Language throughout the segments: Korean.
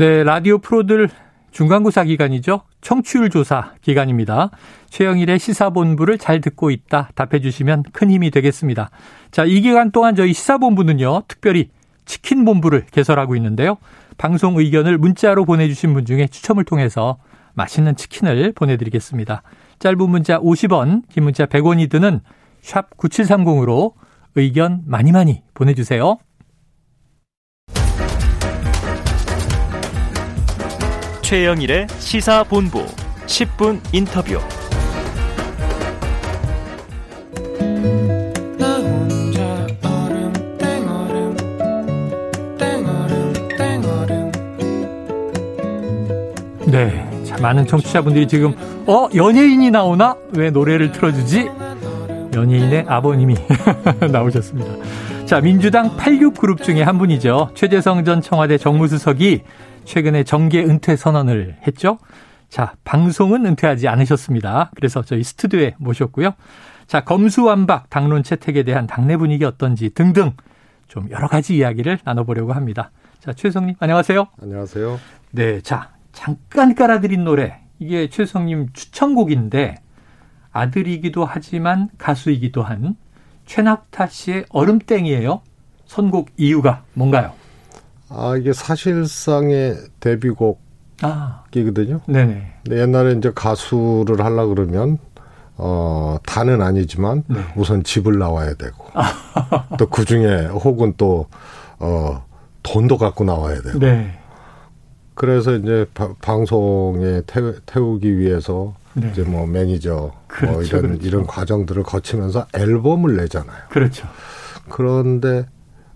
네, 라디오 프로들 중간고사 기간이죠. 청취율 조사 기간입니다. 최영일의 시사본부를 잘 듣고 있다 답해 주시면 큰 힘이 되겠습니다. 자, 이 기간 동안 저희 시사본부는요. 특별히 치킨본부를 개설하고 있는데요. 방송 의견을 문자로 보내주신 분 중에 추첨을 통해서 맛있는 치킨을 보내드리겠습니다. 짧은 문자 50원, 긴 문자 100원이 드는 샵 9730으로 의견 많이 많이 보내주세요. 최영일의 시사본부 10분 인터뷰. 네. 자, 많은 청취자분들이 지금, 어, 연예인이 나오나? 왜 노래를 틀어주지? 연예인의 아버님이 나오셨습니다. 자, 민주당 86그룹 중에 한 분이죠. 최재성 전 청와대 정무수석이 최근에 정계 은퇴 선언을 했죠. 자, 방송은 은퇴하지 않으셨습니다. 그래서 저희 스튜디오에 모셨고요. 자, 검수완박 당론 채택에 대한 당내 분위기 어떤지 등등 좀 여러 가지 이야기를 나눠보려고 합니다. 자, 최성님 안녕하세요. 안녕하세요. 네, 자, 잠깐 깔아드린 노래. 이게 최성님 추천곡인데 아들이기도 하지만 가수이기도 한 최낙타 씨의 얼음땡이에요. 선곡 이유가 뭔가요? 아, 이게 사실상의 데뷔곡이거든요. 아, 네네. 옛날에 이제 가수를 하려 그러면 어, 다는 아니지만 네. 우선 집을 나와야 되고 또그 중에 혹은 또 어, 돈도 갖고 나와야 되고. 네. 그래서 이제 바, 방송에 태우, 태우기 위해서 네. 이제 뭐 매니저 뭐 그렇죠, 뭐 이런 그렇죠. 이런 과정들을 거치면서 앨범을 내잖아요. 그렇죠. 그런데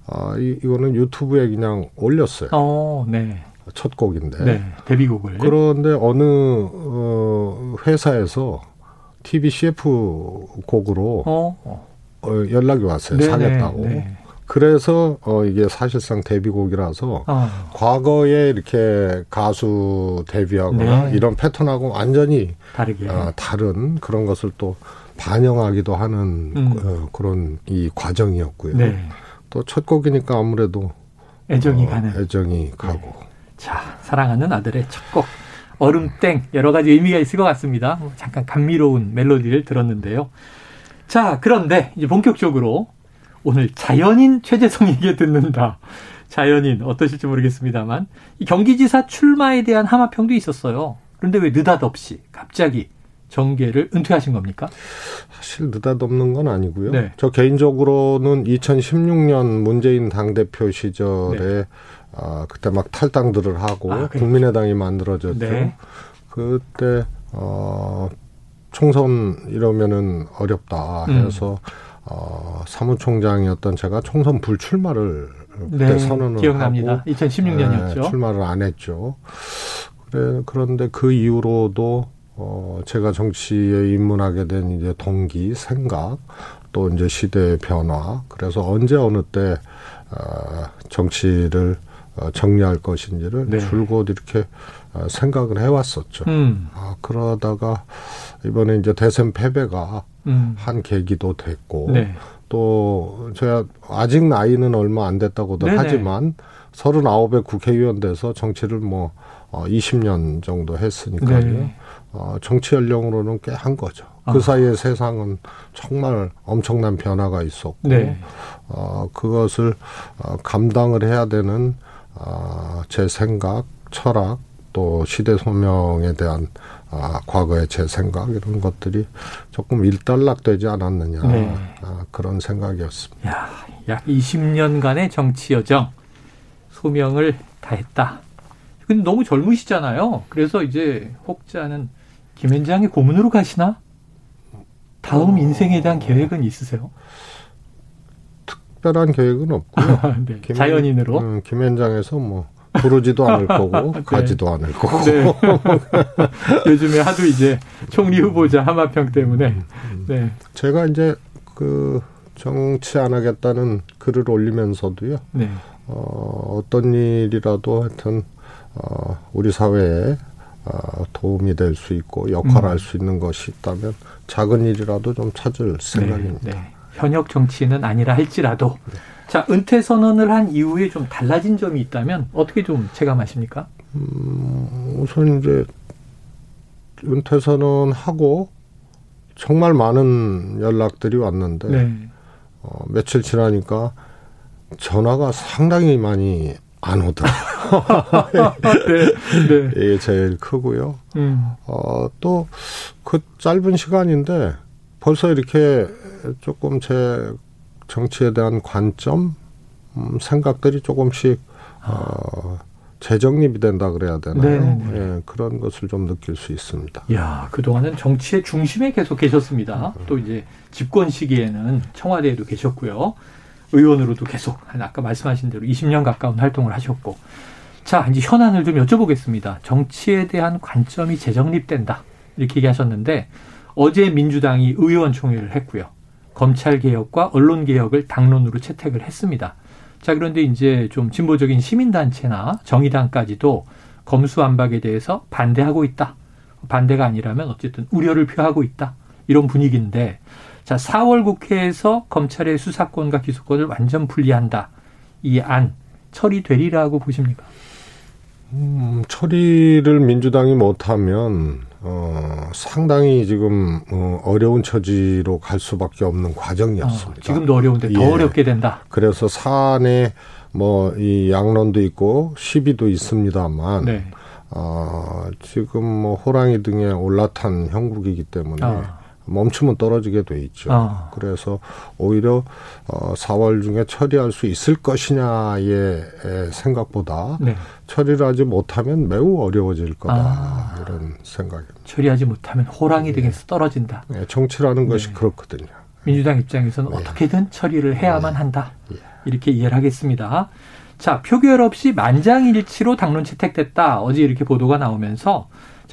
아, 이, 이거는 유튜브에 그냥 올렸어요. 어, 네. 첫 곡인데. 네, 데뷔곡을. 그런데 어느 어, 회사에서 TV CF 곡으로 어? 어, 연락이 왔어요. 네 사겠다고. 네. 그래서 어 이게 사실상 데뷔곡이라서 어. 과거에 이렇게 가수 데뷔하거나 네. 이런 패턴하고 완전히 다르게 어, 다른 그런 것을 또 반영하기도 하는 음. 어, 그런 이 과정이었고요. 네. 또 첫 곡이니까 아무래도 애정이 어, 가는 애정이 가고. 네. 자, 사랑하는 아들의 첫 곡. 얼음땡 여러 가지 의미가 있을 것 같습니다. 뭐 잠깐 감미로운 멜로디를 들었는데요. 자, 그런데 이제 본격적으로 오늘 자연인 최재성에게 듣는다. 자연인 어떠실지 모르겠습니다만 이 경기지사 출마에 대한 하마평도 있었어요. 그런데 왜 느닷없이 갑자기 정계를 은퇴하신 겁니까? 사실 느닷없는 건 아니고요. 네. 저 개인적으로는 2016년 문재인 당대표 시절에 네. 아, 그때 막 탈당들을 하고 아, 국민의당이 만들어졌죠. 네. 그때 어 총선 이러면은 어렵다 해서 음. 어 사무총장이었던 제가 총선 불출마를 그때 네, 선언을 기억납니다. 하고 2016년이었죠. 네, 출마를 안 했죠. 그래 그런데 그 이후로도 어, 제가 정치에 입문하게 된 이제 동기, 생각, 또 이제 시대의 변화. 그래서 언제 어느 때, 어, 정치를 어, 정리할 것인지를 네. 줄곧 이렇게 어, 생각을 해왔었죠. 음. 아, 그러다가 이번에 이제 대선 패배가 음. 한 계기도 됐고, 네. 또 제가 아직 나이는 얼마 안 됐다고도 네네. 하지만 서른아홉에 국회의원 돼서 정치를 뭐 어, 20년 정도 했으니까요. 네. 어, 정치 연령으로는 꽤 한 거죠. 그 아. 사이에 세상은 정말 엄청난 변화가 있었고, 네. 어, 그것을 어, 감당을 해야 되는 어, 제 생각, 철학, 또 시대 소명에 대한 아, 과거의 제 생각 이런 것들이 조금 일단락되지 않았느냐 네. 아, 그런 생각이었습니다. 야, 약 20년간의 정치 여정 소명을 다했다. 근데 너무 젊으시잖아요. 그래서 이제 혹자는 김현장이 고문으로 가시나? 다음 어... 인생에 대한 계획은 있으세요? 특별한 계획은 없고요. 네, 김, 자연인으로. 음, 김현장에서 뭐 부르지도 않을 거고 네. 가지도 않을 거고. 네. 요즘에 하도 이제 총리 후보자 하마평 때문에. 음, 음. 네. 제가 이제 그 정치 안 하겠다는 글을 올리면서도요. 네. 어, 어떤 일이라도 하여튼 어, 우리 사회에 어, 도움이 될 수 있고 역할을 음. 할수 있는 것이 있다면 작은 일이라도 좀 찾을 생각입니다. 네, 네. 현역 정치는 아니라 할지라도 네. 자 은퇴 선언을 한 이후에 좀 달라진 점이 있다면 어떻게 좀 체감하십니까? 음, 우선 이제 은퇴 선언하고 정말 많은 연락들이 왔는데 네. 어, 며칠 지나니까 전화가 상당히 많이 안 오더라고요. 네. 네. 이게 제일 크고요. 음. 어, 또 그 짧은 시간인데 벌써 이렇게 조금 제 정치에 대한 관점, 음, 생각들이 조금씩 어, 재정립이 된다 그래야 되나요? 네네네. 예, 그런 것을 좀 느낄 수 있습니다. 야, 그동안은 정치의 중심에 계속 계셨습니다. 또 이제 집권 시기에는 청와대에도 계셨고요. 의원으로도 계속 한 아까 말씀하신 대로 20년 가까운 활동을 하셨고. 자, 이제 현안을 좀 여쭤보겠습니다. 정치에 대한 관점이 재정립된다. 이렇게 얘기하셨는데 어제 민주당이 의원총회를 했고요. 검찰 개혁과 언론 개혁을 당론으로 채택을 했습니다. 자, 그런데 이제 좀 진보적인 시민단체나 정의당까지도 검수안박에 대해서 반대하고 있다. 반대가 아니라면 어쨌든 우려를 표하고 있다. 이런 분위기인데, 자, 4월 국회에서 검찰의 수사권과 기소권을 완전 분리한다. 이 안 처리되리라고 보십니까? 음, 처리를 민주당이 못하면 어, 상당히 지금 어, 어려운 처지로 갈 수밖에 없는 과정이었습니다. 어, 지금도 어려운데 더 예. 어렵게 된다. 그래서 사안에 뭐 이 양론도 있고 시비도 있습니다만 네. 어, 지금 뭐 호랑이 등에 올라탄 형국이기 때문에 아. 멈추면 떨어지게 돼 있죠. 아. 그래서 오히려 어 4월 중에 처리할 수 있을 것이냐의 에, 생각보다 네. 처리를 하지 못하면 매우 어려워질 거다 아. 이런 생각입니다. 처리하지 못하면 호랑이 등에서 떨어진다. 예, 정치라는 것이 네. 그렇거든요. 민주당 입장에서는 네. 어떻게든 처리를 해야만 한다. 예. 이렇게 이해를 하겠습니다. 자, 표결 없이 만장일치로 당론 채택됐다. 어제 이렇게 보도가 나오면서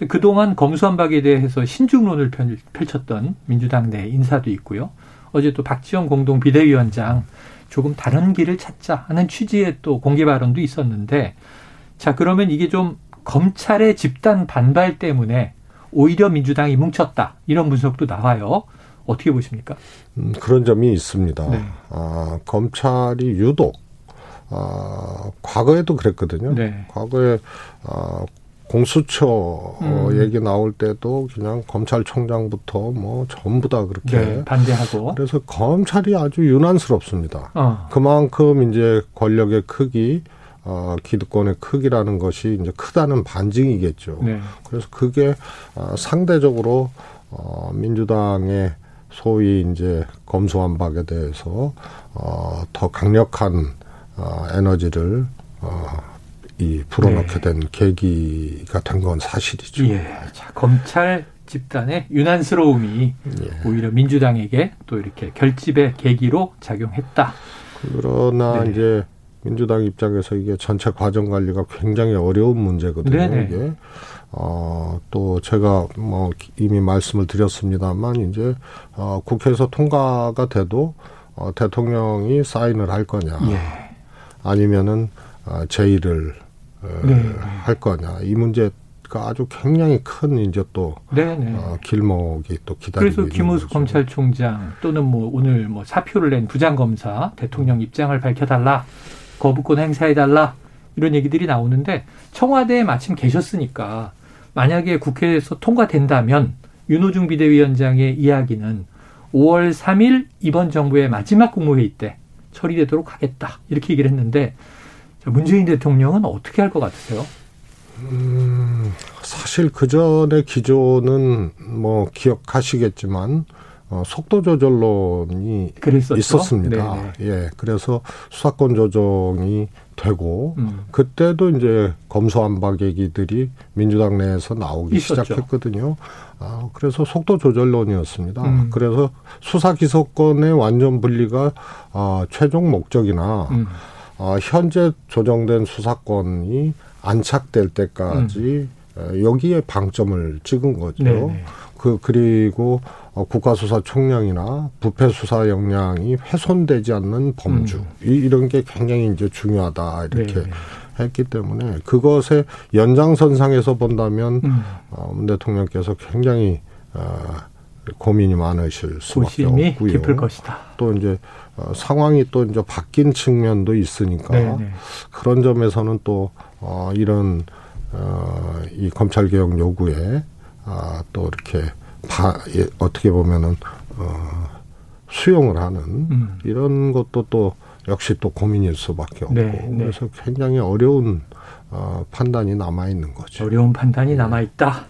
그동안 검수한박에 대해서 신중론을 펼- 펼쳤던 민주당 내 인사도 있고요. 어제 또 박지원 공동 비대위원장 조금 다른 길을 찾자 하는 취지의 또 공개 발언도 있었는데 자, 그러면 이게 좀 검찰의 집단 반발 때문에 오히려 민주당이 뭉쳤다. 이런 분석도 나와요. 어떻게 보십니까? 음, 그런 점이 있습니다. 네. 아, 검찰이 유독 아, 과거에도 그랬거든요. 네. 과거에 아, 공수처 어, 음. 얘기 나올 때도 그냥 검찰총장부터 뭐 전부 다 그렇게 네, 반대하고. 그래서 검찰이 아주 유난스럽습니다. 어. 그만큼 이제 권력의 크기, 어, 기득권의 크기라는 것이 이제 크다는 반증이겠죠. 네. 그래서 그게 어, 상대적으로 어, 민주당의 소위 이제 검수완박에 대해서 어, 더 강력한 어, 에너지를 어, 이 불어넣게 네. 된 계기가 된 건 사실이죠. 예. 자, 검찰 집단의 유난스러움이 예. 오히려 민주당에게 또 이렇게 결집의 계기로 작용했다. 그러나 네. 이제 민주당 입장에서 이게 전체 과정 관리가 굉장히 어려운 문제거든요. 네네. 이게 어, 또 제가 뭐 이미 말씀을 드렸습니다만 이제 어, 국회에서 통과가 돼도 어, 대통령이 사인을 할 거냐 예. 아니면은 어, 제의를 어, 네. 할 거냐 이 문제가 아주 굉장히 큰 이제 또 네네. 어, 길목이 또 기다리고 그래서 거죠. 검찰총장 또는 뭐 오늘 뭐 사표를 낸 부장검사 대통령 입장을 밝혀달라 거부권 행사해달라 이런 얘기들이 나오는데 청와대에 마침 계셨으니까 만약에 국회에서 통과된다면 윤호중 비대위원장의 이야기는 5월 3일 이번 정부의 마지막 국무회의 때 처리되도록 하겠다 이렇게 얘기를 했는데 자, 문재인 대통령은 어떻게 할 것 같으세요? 음, 사실 그 전에 기조는 뭐 기억하시겠지만 어, 속도 조절론이 그랬었죠. 있었습니다. 네네. 예, 그래서 수사권 조정이 되고 음. 그때도 이제 검수안박 얘기들이 민주당 내에서 나오기 있었죠. 시작했거든요. 아, 그래서 속도 조절론이었습니다. 음. 그래서 수사 기소권의 완전 분리가 아, 최종 목적이나 음. 어, 현재 조정된 수사권이 안착될 때까지 에, 여기에 방점을 찍은 거죠. 음. 네네. 그 그리고 어, 국가수사 총량이나 부패 수사 역량이 훼손되지 않는 범주 음. 이, 이런 게 굉장히 이제 중요하다 이렇게 네네. 했기 때문에 그것의 연장선상에서 본다면 음. 어, 문 대통령께서 굉장히 어, 고민이 많으실 수밖에 고심이 없고요. 깊을 것이다. 또 이제 어, 상황이 또 이제 바뀐 측면도 있으니까 네네. 그런 점에서는 또 어, 이런 어, 이 검찰 개혁 요구에 아, 또 이렇게 바, 예, 어떻게 보면은 어, 수용을 하는 음. 이런 것도 또 역시 또 고민일 수밖에 없고 네, 네. 그래서 굉장히 어려운 어, 판단이 남아 있는 거죠. 어려운 판단이 남아 있다.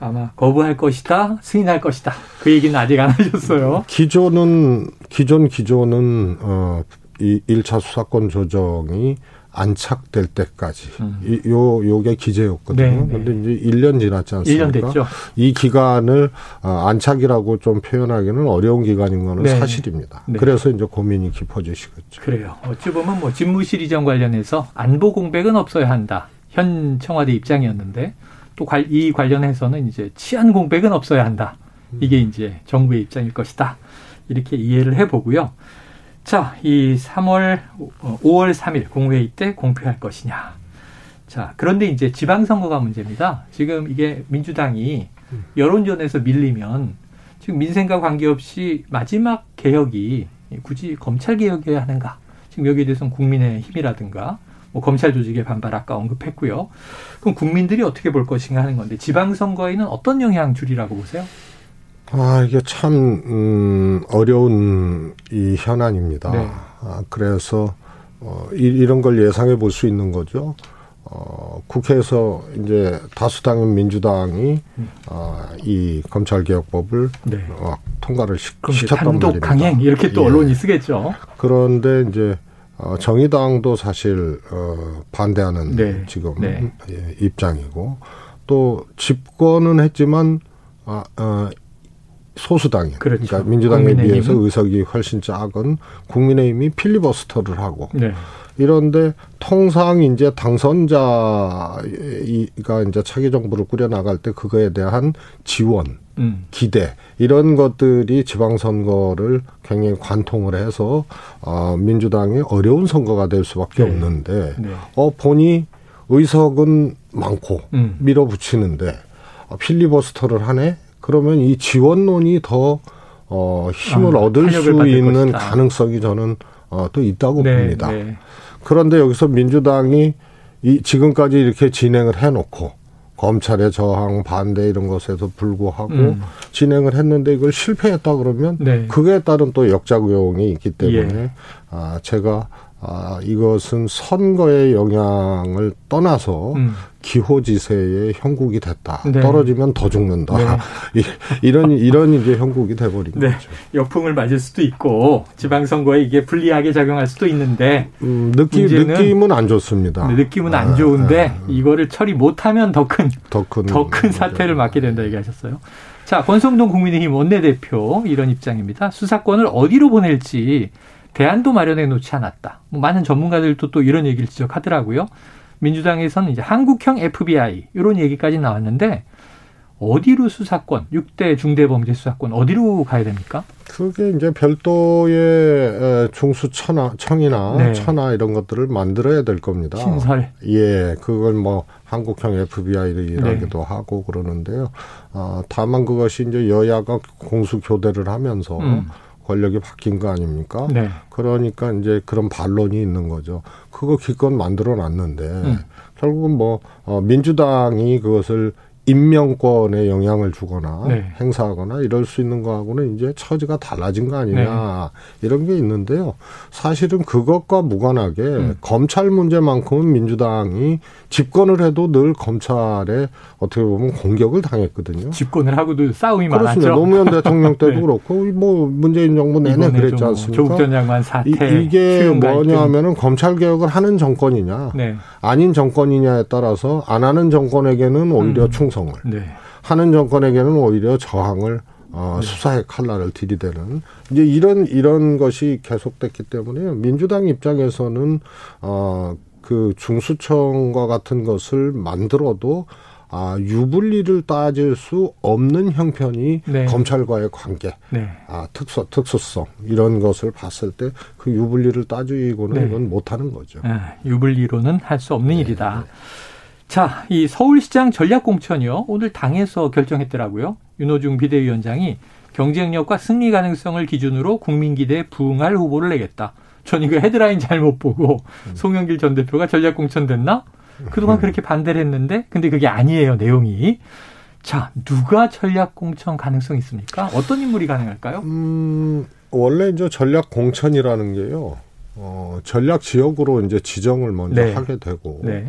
아마 거부할 것이다, 승인할 것이다. 그 얘기는 아직 안 하셨어요. 기존은 기존 기존은 어, 이 1차 수사권 조정이 안착될 때까지 음. 요 요게 기재였거든요. 네, 네. 근데 이제 1년 지났지 않습니까? 1년 됐죠. 이 기간을 어, 안착이라고 좀 표현하기는 어려운 기간인 거는 네. 사실입니다. 네. 그래서 이제 고민이 깊어지시겠죠. 그래요. 어찌 보면 뭐 집무실 이전 관련해서 안보 공백은 없어야 한다. 현 청와대 입장이었는데 또 이 관련해서는 이제 치안 공백은 없어야 한다. 이게 이제 정부의 입장일 것이다. 이렇게 이해를 해보고요. 자, 이 3월, 5월 3일 공회의 때 공표할 것이냐. 자, 그런데 이제 지방선거가 문제입니다. 지금 이게 민주당이 여론전에서 밀리면 지금 민생과 관계없이 마지막 개혁이 굳이 검찰 개혁이어야 하는가. 지금 여기에 대해서는 국민의 힘이라든가 뭐 검찰 조직의 반발 아까 언급했고요. 그럼 국민들이 어떻게 볼 것인가 하는 건데 지방선거에는 어떤 영향 줄이라고 보세요? 아, 이게 참, 음, 어려운 이 현안입니다. 네. 아, 그래서, 어, 이, 이런 걸 예상해 볼 수 있는 거죠. 어, 국회에서 이제 다수당인 민주당이, 음. 어, 이 검찰개혁법을, 네. 어, 통과를 시, 켰단 단독 말입니다. 강행, 이렇게 또 예. 언론이 쓰겠죠. 그런데 이제, 어, 정의당도 사실, 어, 반대하는 네. 지금 네. 예, 입장이고, 또 집권은 했지만, 아, 어, 소수당이 그렇죠. 그러니까 민주당에 비해서 의석이 훨씬 작은 국민의힘이 필리버스터를 하고 네. 이런데 통상 이제 당선자가 이제 차기 정부를 꾸려 나갈 때 그거에 대한 지원, 음. 기대 이런 것들이 지방선거를 굉장히 관통을 해서 어 민주당이 어려운 선거가 될 수밖에 네. 없는데 네. 어 보니 의석은 많고 음. 밀어붙이는데 어, 필리버스터를 하네 그러면 이 지원론이 더 어, 힘을 아, 얻을 수 있는 것이다. 가능성이 저는 어, 또 있다고 네, 봅니다. 네. 그런데 여기서 민주당이 이 지금까지 이렇게 진행을 해놓고 검찰의 저항 반대 이런 것에도 불구하고 음. 진행을 했는데 이걸 실패했다 그러면 네. 그에 따른 또 역작용이 있기 때문에 예. 아 제가 아, 이것은 선거의 영향을 떠나서 음. 기호지세의 형국이 됐다. 네. 떨어지면 더 죽는다. 네. 이런 이런 이제 형국이 돼버린 네. 거죠. 역풍을 맞을 수도 있고 지방선거에 이게 불리하게 작용할 수도 있는데 음, 느낌 느낌은 안 좋습니다. 네, 느낌은 아, 안 좋은데 아, 이거를 처리 못하면 더 큰 더 큰 더 큰 사태를 맞게 된다 얘기하셨어요. 자 권성동 국민의힘 원내대표 이런 입장입니다. 수사권을 어디로 보낼지 대안도 마련해 놓지 않았다. 뭐 많은 전문가들도 또 이런 얘기를 지적하더라고요. 민주당에서는 이제 한국형 FBI 이런 얘기까지 나왔는데 어디로 수사권, 6대 중대범죄 수사권 어디로 가야 됩니까? 그게 이제 별도의 중수청이나 청이나 네. 처나 이런 것들을 만들어야 될 겁니다. 신설. 예, 그걸 뭐 한국형 FBI라기도 네. 하고 그러는데요. 어, 다만 그것이 이제 여야가 공수 교대를 하면서 음. 권력이 바뀐 거 아닙니까? 네. 그러니까 이제 그런 반론이 있는 거죠. 그거 기껏 만들어 놨는데 음. 결국은 뭐 어, 민주당이 그것을 임명권에 영향을 주거나 네. 행사하거나 이럴 수 있는 거하고는 이제 처지가 달라진 거 아니냐 네. 이런 게 있는데요. 사실은 그것과 무관하게 음. 검찰 문제만큼은 민주당이 집권을 해도 늘 검찰에 어떻게 보면 공격을 당했거든요. 집권을 하고도 싸움이 그렇습니다. 많았죠. 노무현 대통령 때도 네. 그렇고 뭐 문재인 정부 내내 그랬지 않습니까? 조국 전 장관 사태 이, 게 뭐냐면은 검찰 개혁을 하는 정권이냐 네. 아닌 정권이냐에 따라서 안 하는 정권에게는 오히려 음. 충성 찬성을 네. 하는 정권에게는 오히려 저항을 어, 네. 수사의 칼날을 들이대는 이제 이런 이런 것이 계속됐기 때문에 민주당 입장에서는 어, 그 중수청과 같은 것을 만들어도 아, 유불리를 따질 수 없는 형편이 네. 검찰과의 관계, 네. 아, 특수, 특수성, 이런 것을 봤을 때 그 유불리를 따지고는 네. 이건 못하는 거죠. 아, 유불리로는 할 수 없는 네. 일이다. 네. 자, 이 서울시장 전략공천이요. 오늘 당에서 결정했더라고요. 윤호중 비대위원장이 경쟁력과 승리 가능성을 기준으로 국민 기대에 부응할 후보를 내겠다. 전 이거 헤드라인 잘못 보고 음. 송영길 전 대표가 전략공천 됐나? 그동안 음. 그렇게 반대를 했는데 근데 그게 아니에요 내용이. 자 누가 전략 공천 가능성이 있습니까? 어떤 인물이 가능할까요? 음, 원래 이제 전략 공천이라는 게요. 어, 전략 지역으로 이제 지정을 먼저 네. 하게 되고 네.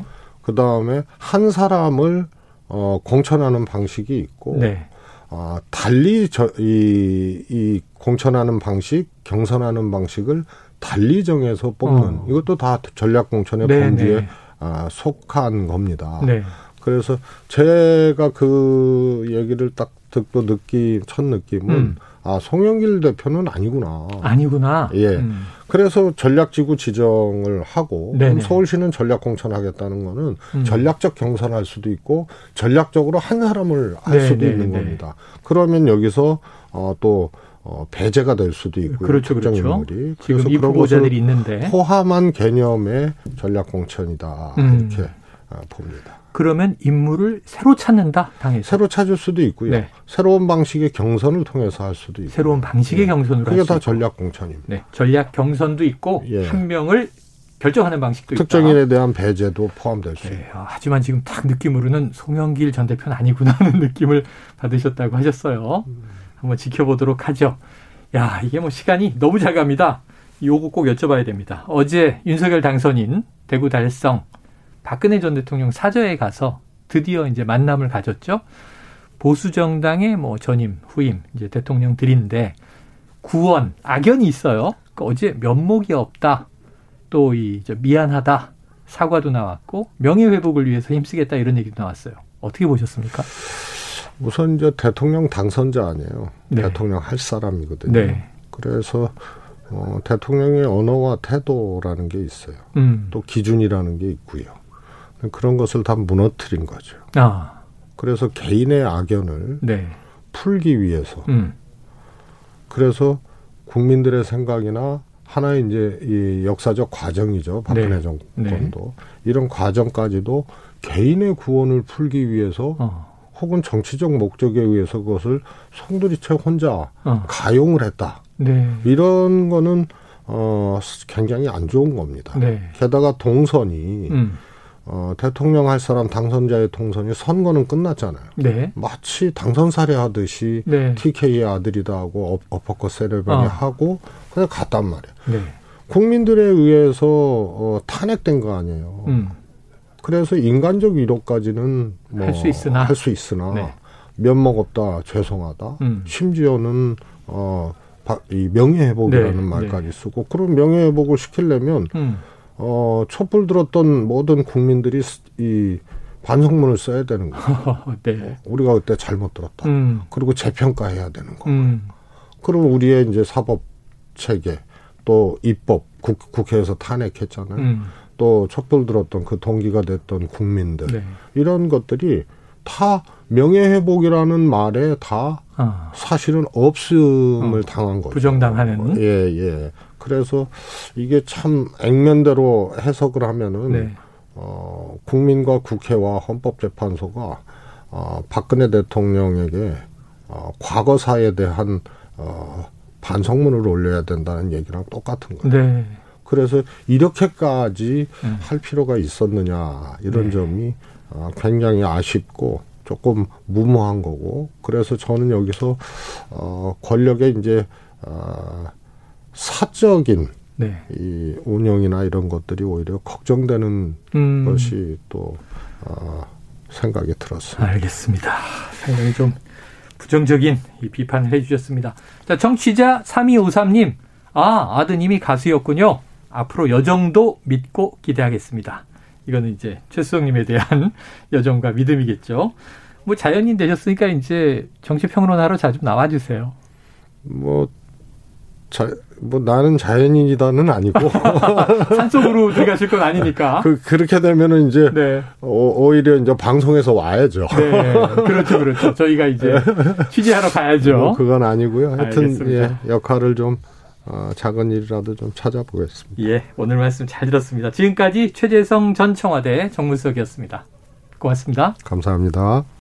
그 다음에 한 사람을 어, 공천하는 방식이 있고 네. 아, 달리 저, 이, 이 공천하는 방식, 경선하는 방식을 달리 정해서 뽑는 어. 이것도 다 전략 공천의 네, 범주에 네. 아, 속한 겁니다. 네. 그래서 제가 그 얘기를 딱 듣고 느낀 첫 느낌은 음. 아 송영길 대표는 아니구나. 아니구나. 예. 음. 그래서 전략지구 지정을 하고 네네. 서울시는 전략 공천하겠다는 거는 음. 전략적 경선할 수도 있고 전략적으로 한 사람을 할 네, 수도 네, 있는 네. 겁니다. 그러면 여기서 어, 또 어, 배제가 될 수도 있고요. 그렇죠, 특정 그렇죠. 인물이. 지금 이 후보자들이 있는데 포함한 개념의 전략 공천이다 음. 이렇게 아, 봅니다. 그러면 인물을 새로 찾는다 당에서 새로 찾을 수도 있고요. 네. 새로운 방식의 경선을 통해서 할 수도 있고. 새로운 방식의 예. 경선으로 그게 다 있고. 전략 공천입니다. 네, 전략 경선도 있고 예. 한 명을 결정하는 방식도 있다. 특정인에 대한 배제도 포함될 수 있고. 네, 아, 하지만 지금 딱 느낌으로는 송영길 전 대표는 아니구나 하는 느낌을 받으셨다고 하셨어요. 한번 지켜보도록 하죠. 야, 이게 뭐 시간이 너무 잘 갑니다. 요거 꼭 여쭤봐야 됩니다. 어제 윤석열 당선인 대구 달성 박근혜 전 대통령 사저에 가서 드디어 이제 만남을 가졌죠. 보수 정당의 뭐 전임, 후임 이제 대통령들인데 구원, 악연이 있어요. 그 어제 면목이 없다. 또 이 미안하다. 사과도 나왔고 명예 회복을 위해서 힘쓰겠다 이런 얘기도 나왔어요. 어떻게 보셨습니까? 우선 이제 대통령 당선자 아니에요. 네. 대통령 할 사람이거든요. 네. 그래서 어, 대통령의 언어와 태도라는 게 있어요. 음. 또 기준이라는 게 있고요. 그런 것을 다 무너뜨린 거죠. 아, 그래서 개인의 악연을 네. 풀기 위해서 음. 그래서 국민들의 생각이나 하나의 이제 이 역사적 과정이죠. 박근혜 네. 정권도 이런 과정까지도 개인의 구원을 풀기 위해서 어. 혹은 정치적 목적에 의해서 그것을 송두리째 혼자 어. 가용을 했다. 네. 이런 거는 어 굉장히 안 좋은 겁니다. 네. 게다가 동선이 음. 어 대통령 할 사람 당선자의 동선이 선거는 끝났잖아요. 네. 마치 당선 사례하듯이 네. TK의 아들이다 하고 업, 어퍼컷 세레머니 어. 하고 그냥 갔단 말이에요. 네. 국민들에 의해서 어, 탄핵된 거 아니에요. 음. 그래서 인간적 위로까지는 뭐 할수 있으나. 할 수 있으나 네. 면목 없다 죄송하다 음. 심지어는 어, 바- 이 명예회복이라는 네, 말까지 쓰고 그런 명예회복을 시키려면 음. 어, 촛불 들었던 모든 국민들이 스- 이 반성문을 써야 되는 거예요. 네. 우리가 그때 잘못 들었다. 음. 그리고 재평가해야 되는 거. 음. 그럼 우리의 이제 사법 체계 또 입법 국, 국회에서 탄핵했잖아요. 음. 또 촛불 들었던 그 동기가 됐던 국민들 네. 이런 것들이 다 명예회복이라는 말에 다 아. 사실은 없음을 어, 당한 거죠. 부정당하는. 예, 예. 그래서 이게 참 액면대로 해석을 하면은 네. 어, 국민과 국회와 헌법재판소가 어, 박근혜 대통령에게 어, 과거사에 대한 어, 반성문을 올려야 된다는 얘기랑 똑같은 거예요. 네. 그래서 이렇게까지 음. 할 필요가 있었느냐 이런 네. 점이 어, 굉장히 아쉽고 조금 무모한 거고 그래서 저는 여기서 어, 권력의 이제 어, 사적인 네. 이 운영이나 이런 것들이 오히려 걱정되는 음. 것이 또 어, 생각이 들었어요. 알겠습니다. 상당히 좀 부정적인 이 비판을 해주셨습니다. 자, 정치자 3253님. 아, 아드님이 가수였군요. 앞으로 여정도 믿고 기대하겠습니다. 이거는 이제 최수영님에 대한 여정과 믿음이겠죠. 뭐 자연인 되셨으니까 이제 정치평론 하러 자주 나와주세요. 뭐, 자, 뭐 나는 자연인이다는 아니고 산속으로 들어가실 건 아니니까. 그 그렇게 되면은 이제 네. 오, 오히려 이제 방송에서 와야죠. 네. 그렇죠, 그렇죠. 저희가 이제 취재하러 가야죠. 뭐 그건 아니고요. 하여튼 알겠습니다. 예, 역할을 좀 어, 작은 일이라도 좀 찾아보겠습니다. 예, 오늘 말씀 잘 들었습니다. 지금까지 최재성 전 청와대 정무수석이었습니다. 고맙습니다. 감사합니다.